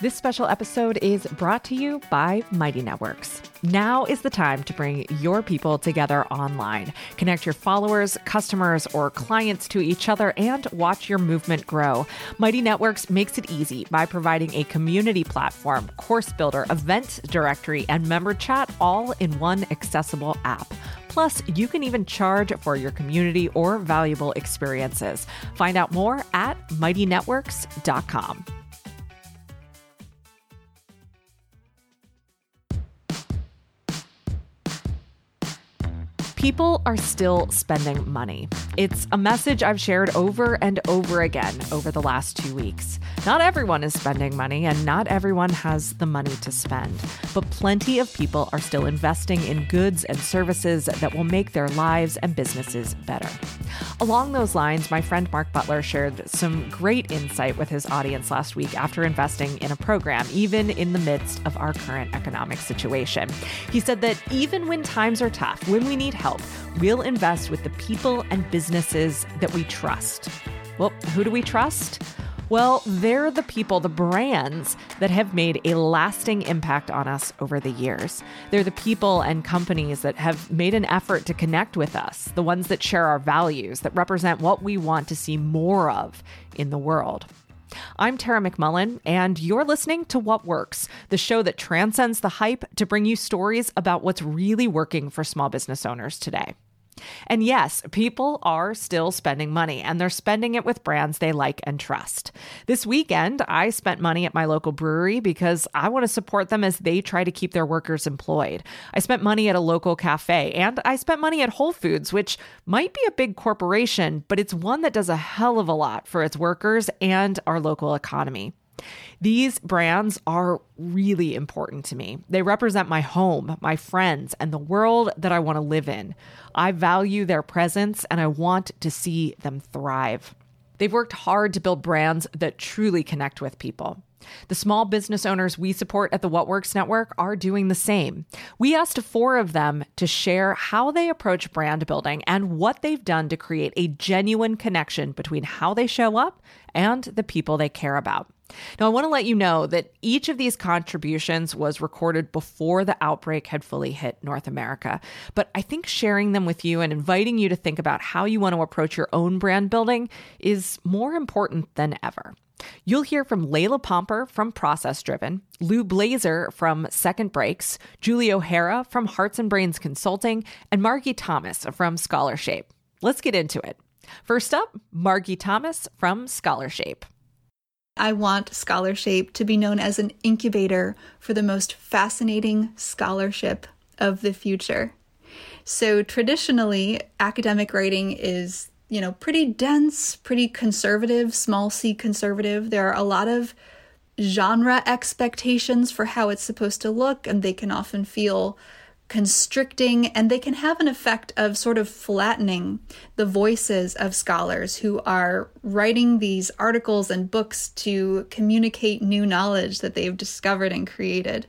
This special episode is brought to you by Mighty Networks. Now is the time to bring your people together online. Connect your followers, customers, or clients to each other and watch your movement grow. Mighty Networks makes it easy by providing a community platform, course builder, event directory, and member chat all in one accessible app. Plus, you can even charge for your community or valuable experiences. Find out more at mightynetworks.com. People are still spending money. It's a message I've shared over and over again over the last two weeks. Not everyone is spending money, and not everyone has the money to spend, but plenty of people are still investing in goods and services that will make their lives and businesses better. Along those lines, my friend Mark Butler shared some great insight with his audience last week after investing in a program, even in the midst of our current economic situation. He said that even when times are tough, when we need help, we'll invest with the people and businesses that we trust. Well, who do we trust? Well, they're the people, the brands that have made a lasting impact on us over the years. They're the people and companies that have made an effort to connect with us, the ones that share our values, that represent what we want to see more of in the world. I'm Tara McMullin, and you're listening to What Works, the show that transcends the hype to bring you stories about what's really working for small business owners today. And yes, people are still spending money and they're spending it with brands they like and trust. This weekend, I spent money at my local brewery because I want to support them as they try to keep their workers employed. I spent money at a local cafe and I spent money at Whole Foods, which might be a big corporation, but it's one that does a hell of a lot for its workers and our local economy. These brands are really important to me. They represent my home, my friends, and the world that I want to live in. I value their presence and I want to see them thrive. They've worked hard to build brands that truly connect with people. The small business owners we support at the What Works Network are doing the same. We asked four of them to share how they approach brand building and what they've done to create a genuine connection between how they show up and the people they care about. Now, I want to let you know that each of these contributions was recorded before the outbreak had fully hit North America. But I think sharing them with you and inviting you to think about how you want to approach your own brand building is more important than ever. You'll hear from Layla Pomper from Process Driven, Lou Blaser from Second Breaks, Julie O'Hara from Hearts and Brains Consulting, and Margy Thomas from Scholarshape. Let's get into it. First up, Margy Thomas from Scholarshape. I want Scholarshape to be known as an incubator for the most fascinating scholarship of the future. So, traditionally, academic writing is, you know, pretty dense, pretty conservative, small c conservative. There are a lot of genre expectations for how it's supposed to look, and they can often feel constricting, and they can have an effect of sort of flattening the voices of scholars who are writing these articles and books to communicate new knowledge that they've discovered and created.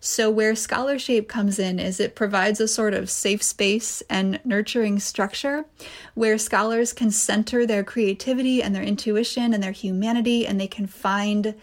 So, where Scholarshape comes in is it provides a sort of safe space and nurturing structure where scholars can center their creativity and their intuition and their humanity, and they can find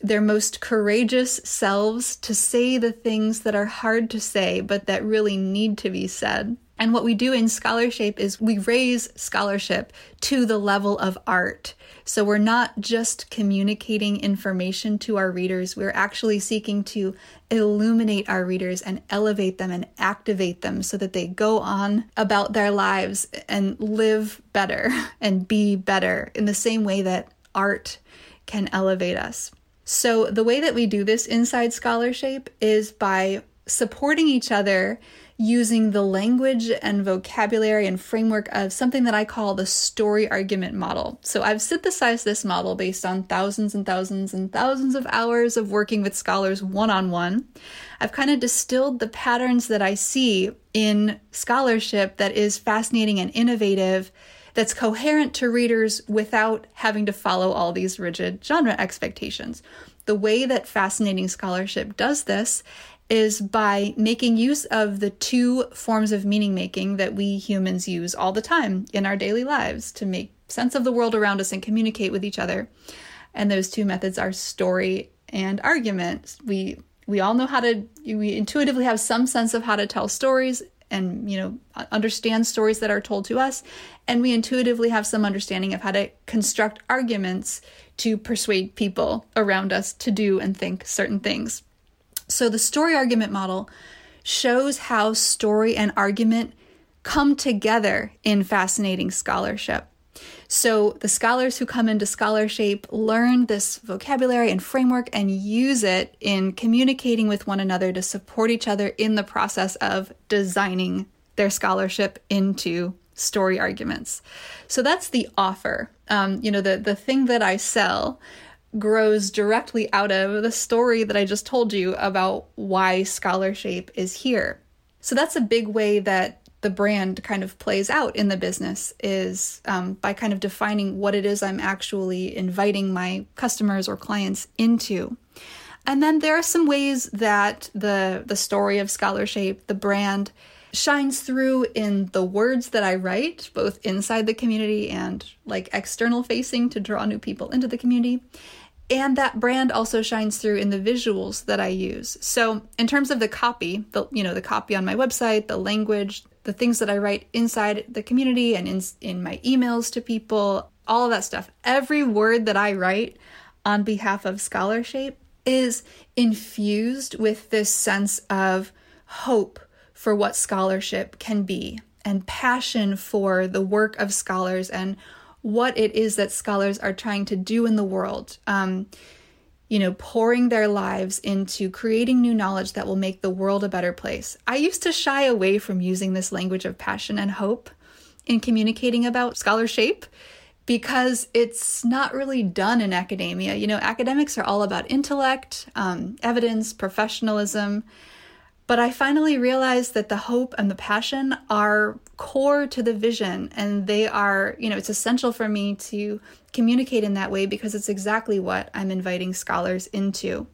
their most courageous selves to say the things that are hard to say, but that really need to be said. And what we do in Scholarshape is we raise scholarship to the level of art. So we're not just communicating information to our readers, we're actually seeking to illuminate our readers and elevate them and activate them so that they go on about their lives and live better and be better in the same way that art can elevate us. So, the way that we do this inside Scholarshape is by supporting each other using the language and vocabulary and framework of something that I call the story argument model. So, I've synthesized this model based on thousands and thousands and thousands of hours of working with scholars one on one. I've kind of distilled the patterns that I see in scholarship that is fascinating and innovative that's coherent to readers without having to follow all these rigid genre expectations. The way that fascinating scholarship does this is by making use of the two forms of meaning making that we humans use all the time in our daily lives to make sense of the world around us and communicate with each other. And those two methods are story and argument. We we all know how to we intuitively have some sense of how to tell stories and you know understand stories that are told to us. And we intuitively have some understanding of how to construct arguments to persuade people around us to do and think certain things. So the story argument model shows how story and argument come together in fascinating scholarship so the scholars who come into Scholarshape learn this vocabulary and framework and use it in communicating with one another to support each other in the process of designing their scholarship into story arguments. So that's the offer. Um, you know, the the thing that I sell grows directly out of the story that I just told you about why Scholarshape is here. So that's a big way that the brand kind of plays out in the business is um, by kind of defining what it is I'm actually inviting my customers or clients into. And then there are some ways that the the story of Scholarshape, the brand, shines through in the words that I write, both inside the community and like external facing to draw new people into the community. And that brand also shines through in the visuals that I use. So, in terms of the copy, the you know, the copy on my website, the language, the things that I write inside the community and in, in my emails to people, all of that stuff. Every word that I write on behalf of Scholarshape is infused with this sense of hope for what scholarship can be and passion for the work of scholars and what it is that scholars are trying to do in the world. Um, you know, pouring their lives into creating new knowledge that will make the world a better place. I used to shy away from using this language of passion and hope in communicating about scholarship because it's not really done in academia. You know, academics are all about intellect, um, evidence, professionalism. But I finally realized that the hope and the passion are core to the vision, and they are, you know, it's essential for me to communicate in that way because it's exactly what I'm inviting scholars into.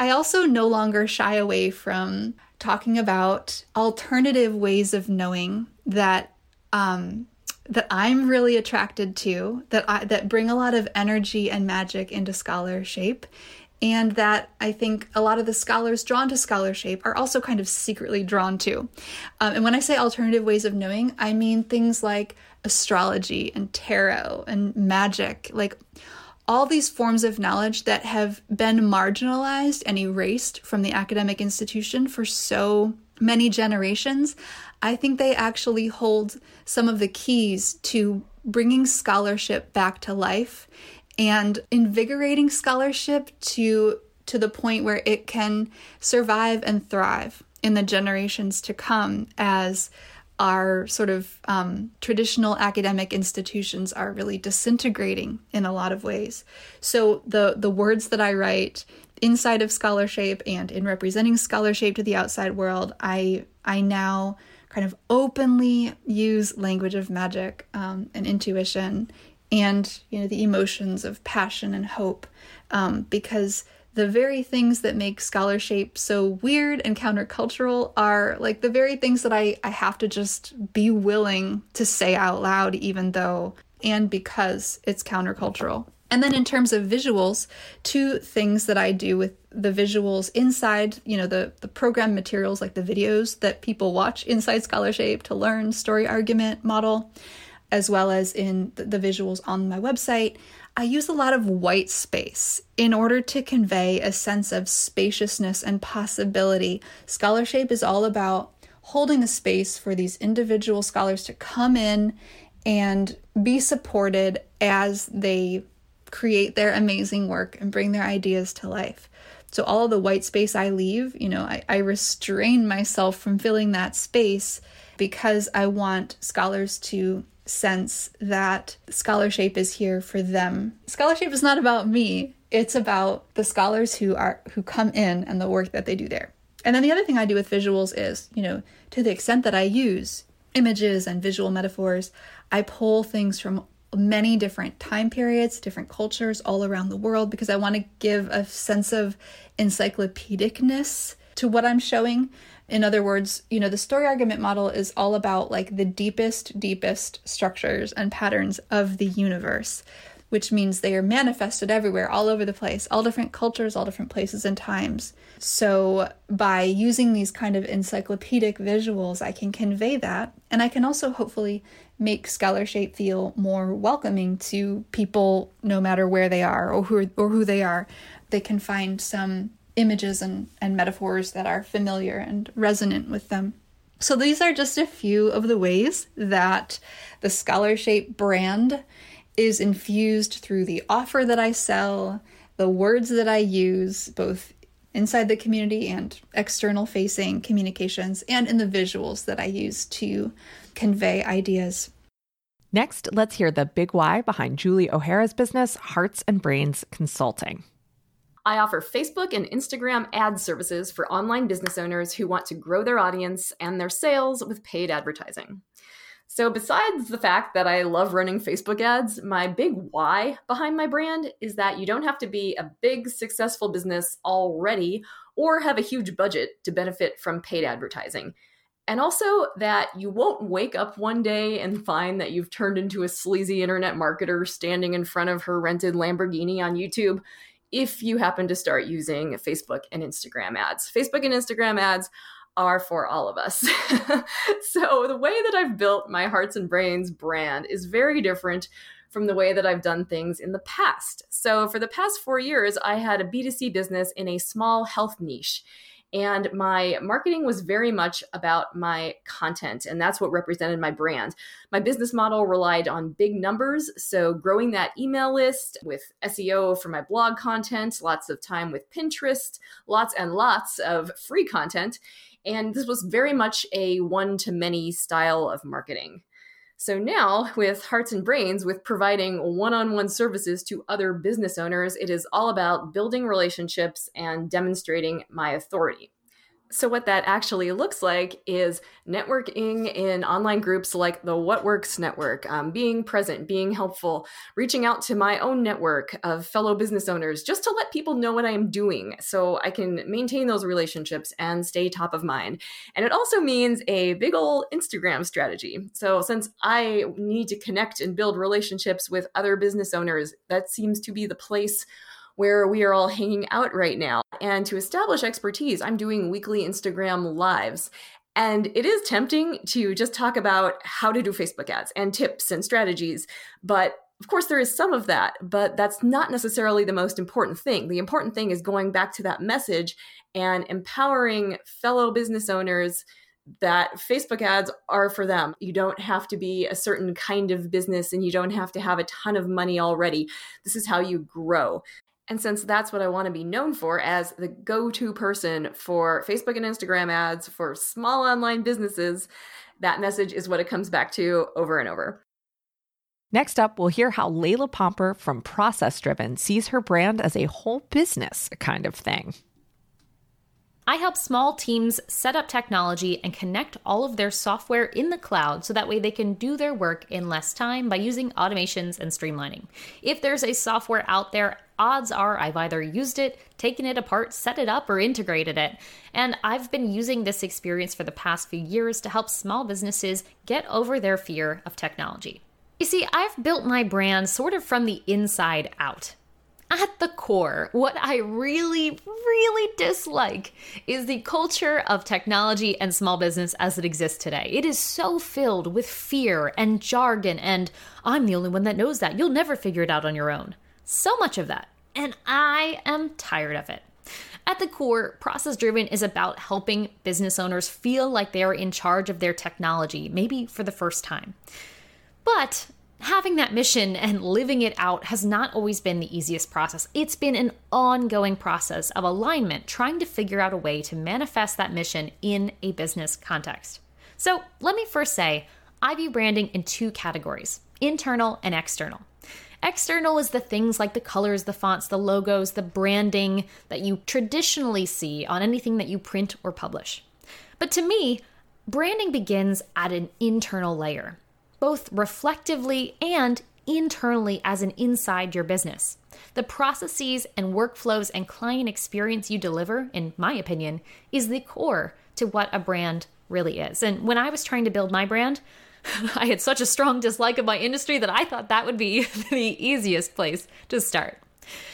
I also no longer shy away from talking about alternative ways of knowing that um, that I'm really attracted to, that I, that bring a lot of energy and magic into Scholarshape, and that I think a lot of the scholars drawn to Scholarshape are also kind of secretly drawn to. Um, and when I say alternative ways of knowing, I mean things like astrology and tarot and magic, like all these forms of knowledge that have been marginalized and erased from the academic institution for so many generations. I think they actually hold some of the keys to bringing scholarship back to life and invigorating scholarship to to the point where it can survive and thrive in the generations to come as our sort of um, traditional academic institutions are really disintegrating in a lot of ways. So the the words that I write inside of Scholarshape and in representing Scholarshape to the outside world, I I now kind of openly use language of magic um, and intuition and you know the emotions of passion and hope um, because the very things that make Scholarshape so weird and countercultural are like the very things that I, I have to just be willing to say out loud, even though and because it's countercultural. And then in terms of visuals, two things that I do with the visuals inside, you know, the, the program materials like the videos that people watch inside Scholarshape to learn story argument model as well as in the visuals on my website, I use a lot of white space in order to convey a sense of spaciousness and possibility. Scholarshape is all about holding a space for these individual scholars to come in and be supported as they create their amazing work and bring their ideas to life. So, all the white space I leave, you know, I, I restrain myself from filling that space because I want scholars to sense that Scholarshape is here for them. Scholarshape is not about me. It's about the scholars who are who come in and the work that they do there. And then the other thing I do with visuals is, you know, to the extent that I use images and visual metaphors, I pull things from many different time periods, different cultures all around the world because I want to give a sense of encyclopedicness to what I'm showing. In other words, you know, the story argument model is all about like the deepest, deepest structures and patterns of the universe, which means they are manifested everywhere, all over the place, all different cultures, all different places and times. So, by using these kind of encyclopedic visuals, I can convey that. And I can also hopefully make Scholar Shape feel more welcoming to people no matter where they are or who, or who they are. They can find some images and, and metaphors that are familiar and resonant with them. So, these are just a few of the ways that the Scholar Shape brand is infused through the offer that I sell, the words that I use, both inside the community and external facing communications, and in the visuals that I use to convey ideas. Next, let's hear the big why behind Julie O'Hara's business, Hearts and Brains Consulting. I offer Facebook and Instagram ad services for online business owners who want to grow their audience and their sales with paid advertising. So, besides the fact that I love running Facebook ads, my big why behind my brand is that you don't have to be a big, successful business already or have a huge budget to benefit from paid advertising. And also that you won't wake up one day and find that you've turned into a sleazy internet marketer standing in front of her rented Lamborghini on YouTube if you happen to start using Facebook and Instagram ads. Facebook and Instagram ads are for all of us. so, the way that I've built my Hearts and Brains brand is very different from the way that I've done things in the past. So, for the past four years, I had a B2C business in a small health niche. And my marketing was very much about my content, and that's what represented my brand. My business model relied on big numbers, so growing that email list with SEO for my blog content, lots of time with Pinterest, lots and lots of free content. And this was very much a one to many style of marketing. So now, with Hearts and Brains, with providing one on one services to other business owners, it is all about building relationships and demonstrating my authority. So, what that actually looks like is networking in online groups like the What Works Network, um, being present, being helpful, reaching out to my own network of fellow business owners just to let people know what I am doing so I can maintain those relationships and stay top of mind. And it also means a big old Instagram strategy. So, since I need to connect and build relationships with other business owners, that seems to be the place where we are all hanging out right now. And to establish expertise, I'm doing weekly Instagram lives. And it is tempting to just talk about how to do Facebook ads and tips and strategies. But of course, there is some of that, but that's not necessarily the most important thing. The important thing is going back to that message and empowering fellow business owners that Facebook ads are for them. You don't have to be a certain kind of business and you don't have to have a ton of money already. This is how you grow. And since that's what I want to be known for as the go to person for Facebook and Instagram ads for small online businesses, that message is what it comes back to over and over. Next up, we'll hear how Layla Pomper from Process Driven sees her brand as a whole business kind of thing. I help small teams set up technology and connect all of their software in the cloud so that way they can do their work in less time by using automations and streamlining. If there's a software out there, odds are I've either used it, taken it apart, set it up, or integrated it. And I've been using this experience for the past few years to help small businesses get over their fear of technology. You see, I've built my brand sort of from the inside out at the core, what I really, really dislike is the culture of technology and small business as it exists today. It is so filled with fear and jargon, and I'm the only one that knows that. You'll never figure it out on your own. So much of that. And I am tired of it. At the core, Process Driven is about helping business owners feel like they are in charge of their technology, maybe for the first time. But having that mission and living it out has not always been the easiest process. It's been an ongoing process of alignment, trying to figure out a way to manifest that mission in a business context. So, let me first say I view branding in two categories internal and external. External is the things like the colors, the fonts, the logos, the branding that you traditionally see on anything that you print or publish. But to me, branding begins at an internal layer both reflectively and internally as an inside your business. The processes and workflows and client experience you deliver, in my opinion, is the core to what a brand really is. And when I was trying to build my brand, I had such a strong dislike of my industry that I thought that would be the easiest place to start.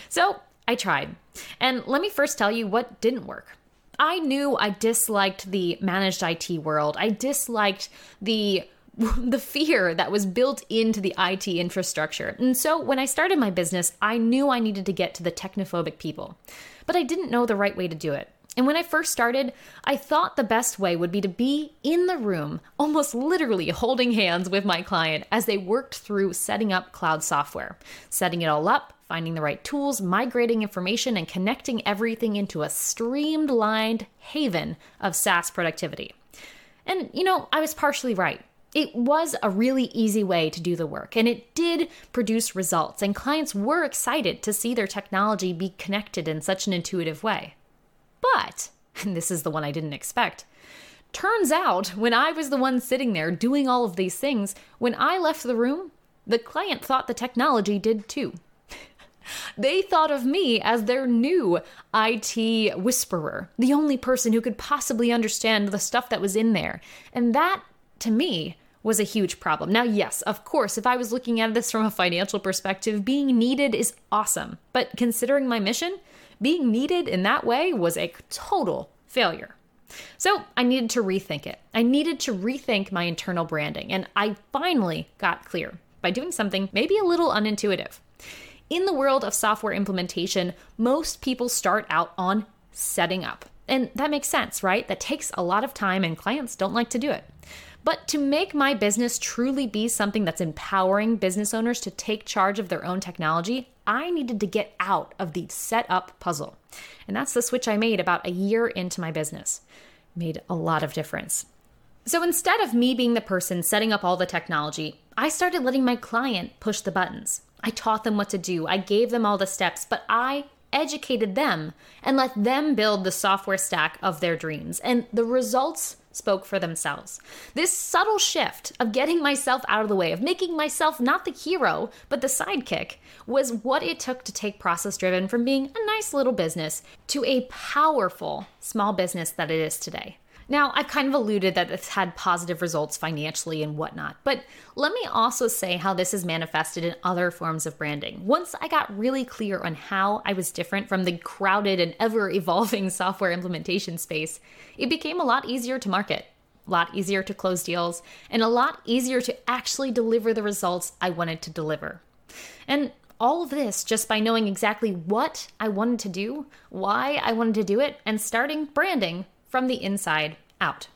So I tried. And let me first tell you what didn't work. I knew I disliked the managed IT world. I disliked the the fear that was built into the IT infrastructure. And so when I started my business, I knew I needed to get to the technophobic people. But I didn't know the right way to do it. And when I first started, I thought the best way would be to be in the room, almost literally holding hands with my client as they worked through setting up cloud software, setting it all up, finding the right tools, migrating information, and connecting everything into a streamlined haven of SaaS productivity. And, you know, I was partially right. It was a really easy way to do the work, and it did produce results, and clients were excited to see their technology be connected in such an intuitive way. But, and this is the one I didn't expect, turns out when I was the one sitting there doing all of these things, when I left the room, the client thought the technology did too. They thought of me as their new IT whisperer, the only person who could possibly understand the stuff that was in there. And that, to me, was a huge problem. Now, yes, of course, if I was looking at this from a financial perspective, being needed is awesome. But considering my mission, being needed in that way was a total failure. So I needed to rethink it. I needed to rethink my internal branding, and I finally got clear by doing something maybe a little unintuitive. In the world of software implementation, most people start out on setting up. And that makes sense, right? That takes a lot of time, and clients don't like to do it. But to make my business truly be something that's empowering business owners to take charge of their own technology, I needed to get out of the setup puzzle. And that's the switch I made about a year into my business. Made a lot of difference. So instead of me being the person setting up all the technology, I started letting my client push the buttons. I taught them what to do, I gave them all the steps, but I educated them and let them build the software stack of their dreams. And the results spoke for themselves. This subtle shift of getting myself out of the way, of making myself not the hero, but the sidekick, was what it took to take Process Driven from being a nice little business to a powerful small business that it is today. Now, I've kind of alluded that it's had positive results financially and whatnot, but let me also say how this is manifested in other forms of branding. Once I got really clear on how I was different from the crowded and ever evolving software implementation space, it became a lot easier to market, a lot easier to close deals, and a lot easier to actually deliver the results I wanted to deliver. And all of this just by knowing exactly what I wanted to do, why I wanted to do it, and starting branding from the inside out.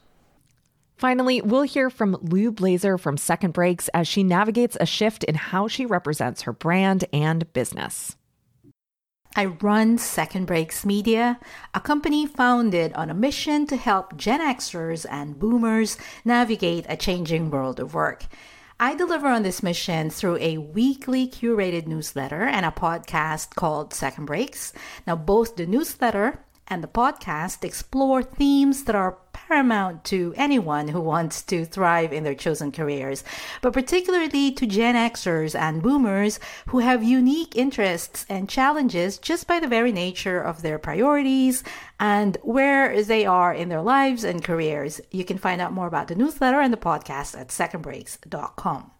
Finally, we'll hear from Lou Blaser from Second Breaks as she navigates a shift in how she represents her brand and business. I run Second Breaks Media, a company founded on a mission to help Gen Xers and boomers navigate a changing world of work. I deliver on this mission through a weekly curated newsletter and a podcast called Second Breaks. Now, both the newsletter and the podcast explore themes that are paramount to anyone who wants to thrive in their chosen careers, but particularly to Gen Xers and Boomers who have unique interests and challenges just by the very nature of their priorities and where they are in their lives and careers. You can find out more about the newsletter and the podcast at secondbreaks.com.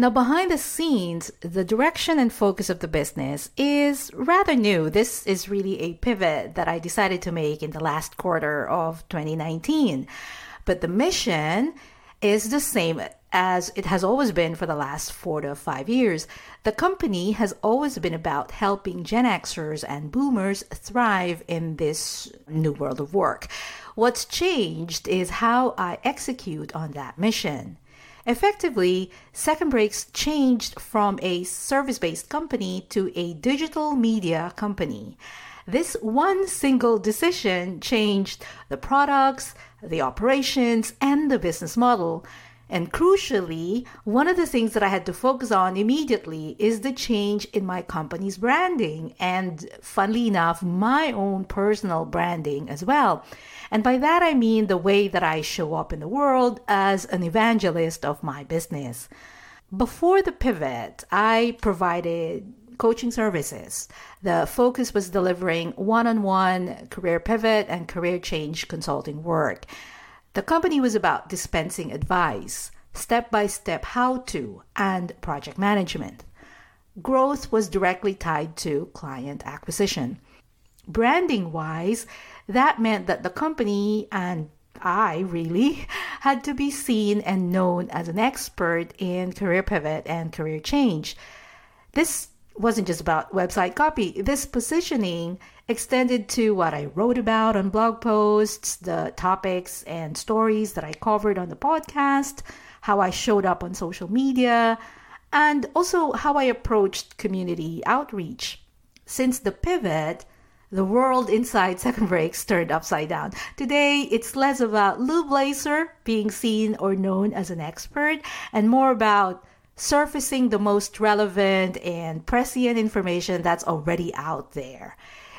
Now, behind the scenes, the direction and focus of the business is rather new. This is really a pivot that I decided to make in the last quarter of 2019. But the mission is the same as it has always been for the last four to five years. The company has always been about helping Gen Xers and boomers thrive in this new world of work. What's changed is how I execute on that mission. Effectively, Second Breaks changed from a service based company to a digital media company. This one single decision changed the products, the operations, and the business model. And crucially, one of the things that I had to focus on immediately is the change in my company's branding and, funnily enough, my own personal branding as well. And by that I mean the way that I show up in the world as an evangelist of my business. Before the pivot, I provided coaching services. The focus was delivering one on one career pivot and career change consulting work. The company was about dispensing advice, step by step how to, and project management. Growth was directly tied to client acquisition. Branding wise, that meant that the company and I really had to be seen and known as an expert in career pivot and career change. This wasn't just about website copy. This positioning extended to what I wrote about on blog posts, the topics and stories that I covered on the podcast, how I showed up on social media, and also how I approached community outreach. Since the pivot, the world inside Second Breaks turned upside down. Today, it's less about Lou Blaser being seen or known as an expert and more about surfacing the most relevant and prescient information that's already out there.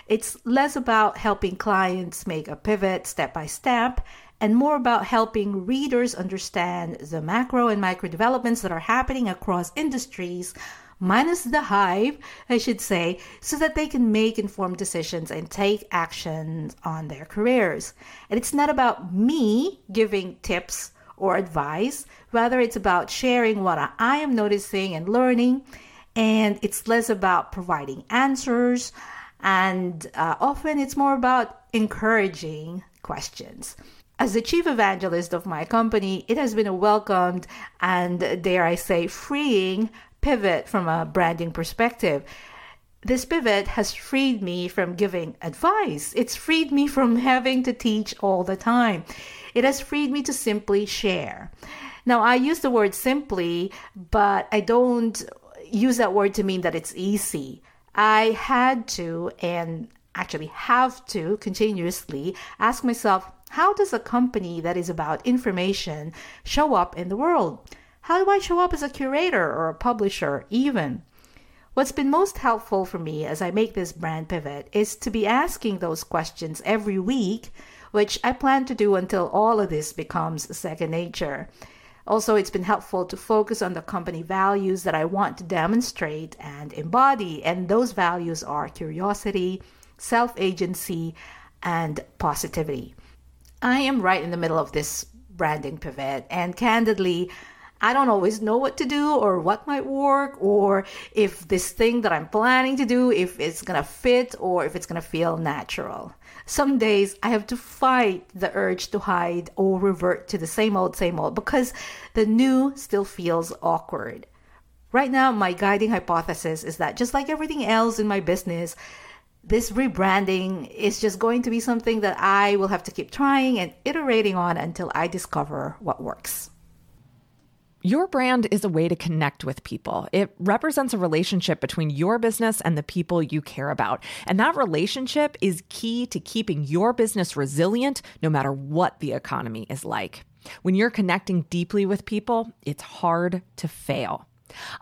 It's less about helping clients make a pivot step by step and more about helping readers understand the macro and micro developments that are happening across industries minus the hype, I should say, so that they can make informed decisions and take actions on their careers. And it's not about me giving tips or advice, rather, it's about sharing what I am noticing and learning. And it's less about providing answers, and uh, often it's more about encouraging questions. As the chief evangelist of my company, it has been a welcomed and, dare I say, freeing pivot from a branding perspective. This pivot has freed me from giving advice. It's freed me from having to teach all the time. It has freed me to simply share. Now, I use the word simply, but I don't use that word to mean that it's easy. I had to, and actually have to, continuously ask myself how does a company that is about information show up in the world? How do I show up as a curator or a publisher, even? What's been most helpful for me as I make this brand pivot is to be asking those questions every week, which I plan to do until all of this becomes second nature. Also, it's been helpful to focus on the company values that I want to demonstrate and embody, and those values are curiosity, self agency, and positivity. I am right in the middle of this branding pivot, and candidly, I don't always know what to do or what might work or if this thing that I'm planning to do if it's going to fit or if it's going to feel natural. Some days I have to fight the urge to hide or revert to the same old same old because the new still feels awkward. Right now my guiding hypothesis is that just like everything else in my business this rebranding is just going to be something that I will have to keep trying and iterating on until I discover what works. Your brand is a way to connect with people. It represents a relationship between your business and the people you care about. And that relationship is key to keeping your business resilient no matter what the economy is like. When you're connecting deeply with people, it's hard to fail.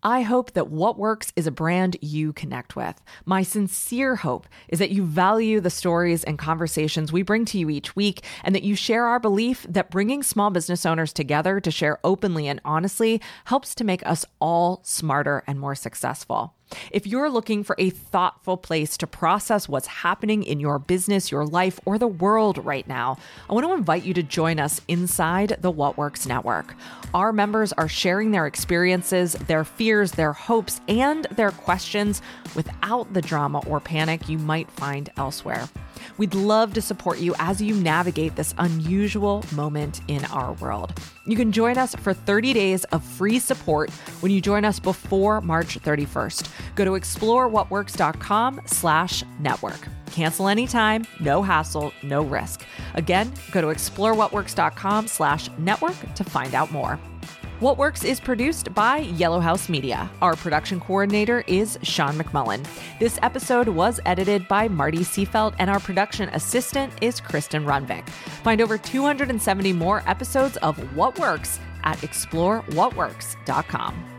I hope that What Works is a brand you connect with. My sincere hope is that you value the stories and conversations we bring to you each week and that you share our belief that bringing small business owners together to share openly and honestly helps to make us all smarter and more successful. If you're looking for a thoughtful place to process what's happening in your business, your life, or the world right now, I want to invite you to join us inside the What Works Network. Our members are sharing their experiences, their fears, their hopes, and their questions without the drama or panic you might find elsewhere. We'd love to support you as you navigate this unusual moment in our world. You can join us for 30 days of free support when you join us before March 31st. Go to explorewhatworks.com slash network. Cancel anytime, no hassle, no risk. Again, go to explorewhatworks.com slash network to find out more. What Works is produced by Yellow House Media. Our production coordinator is Sean McMullin. This episode was edited by Marty Seafelt, and our production assistant is Kristen Runvik. Find over 270 more episodes of What Works at explorewhatworks.com.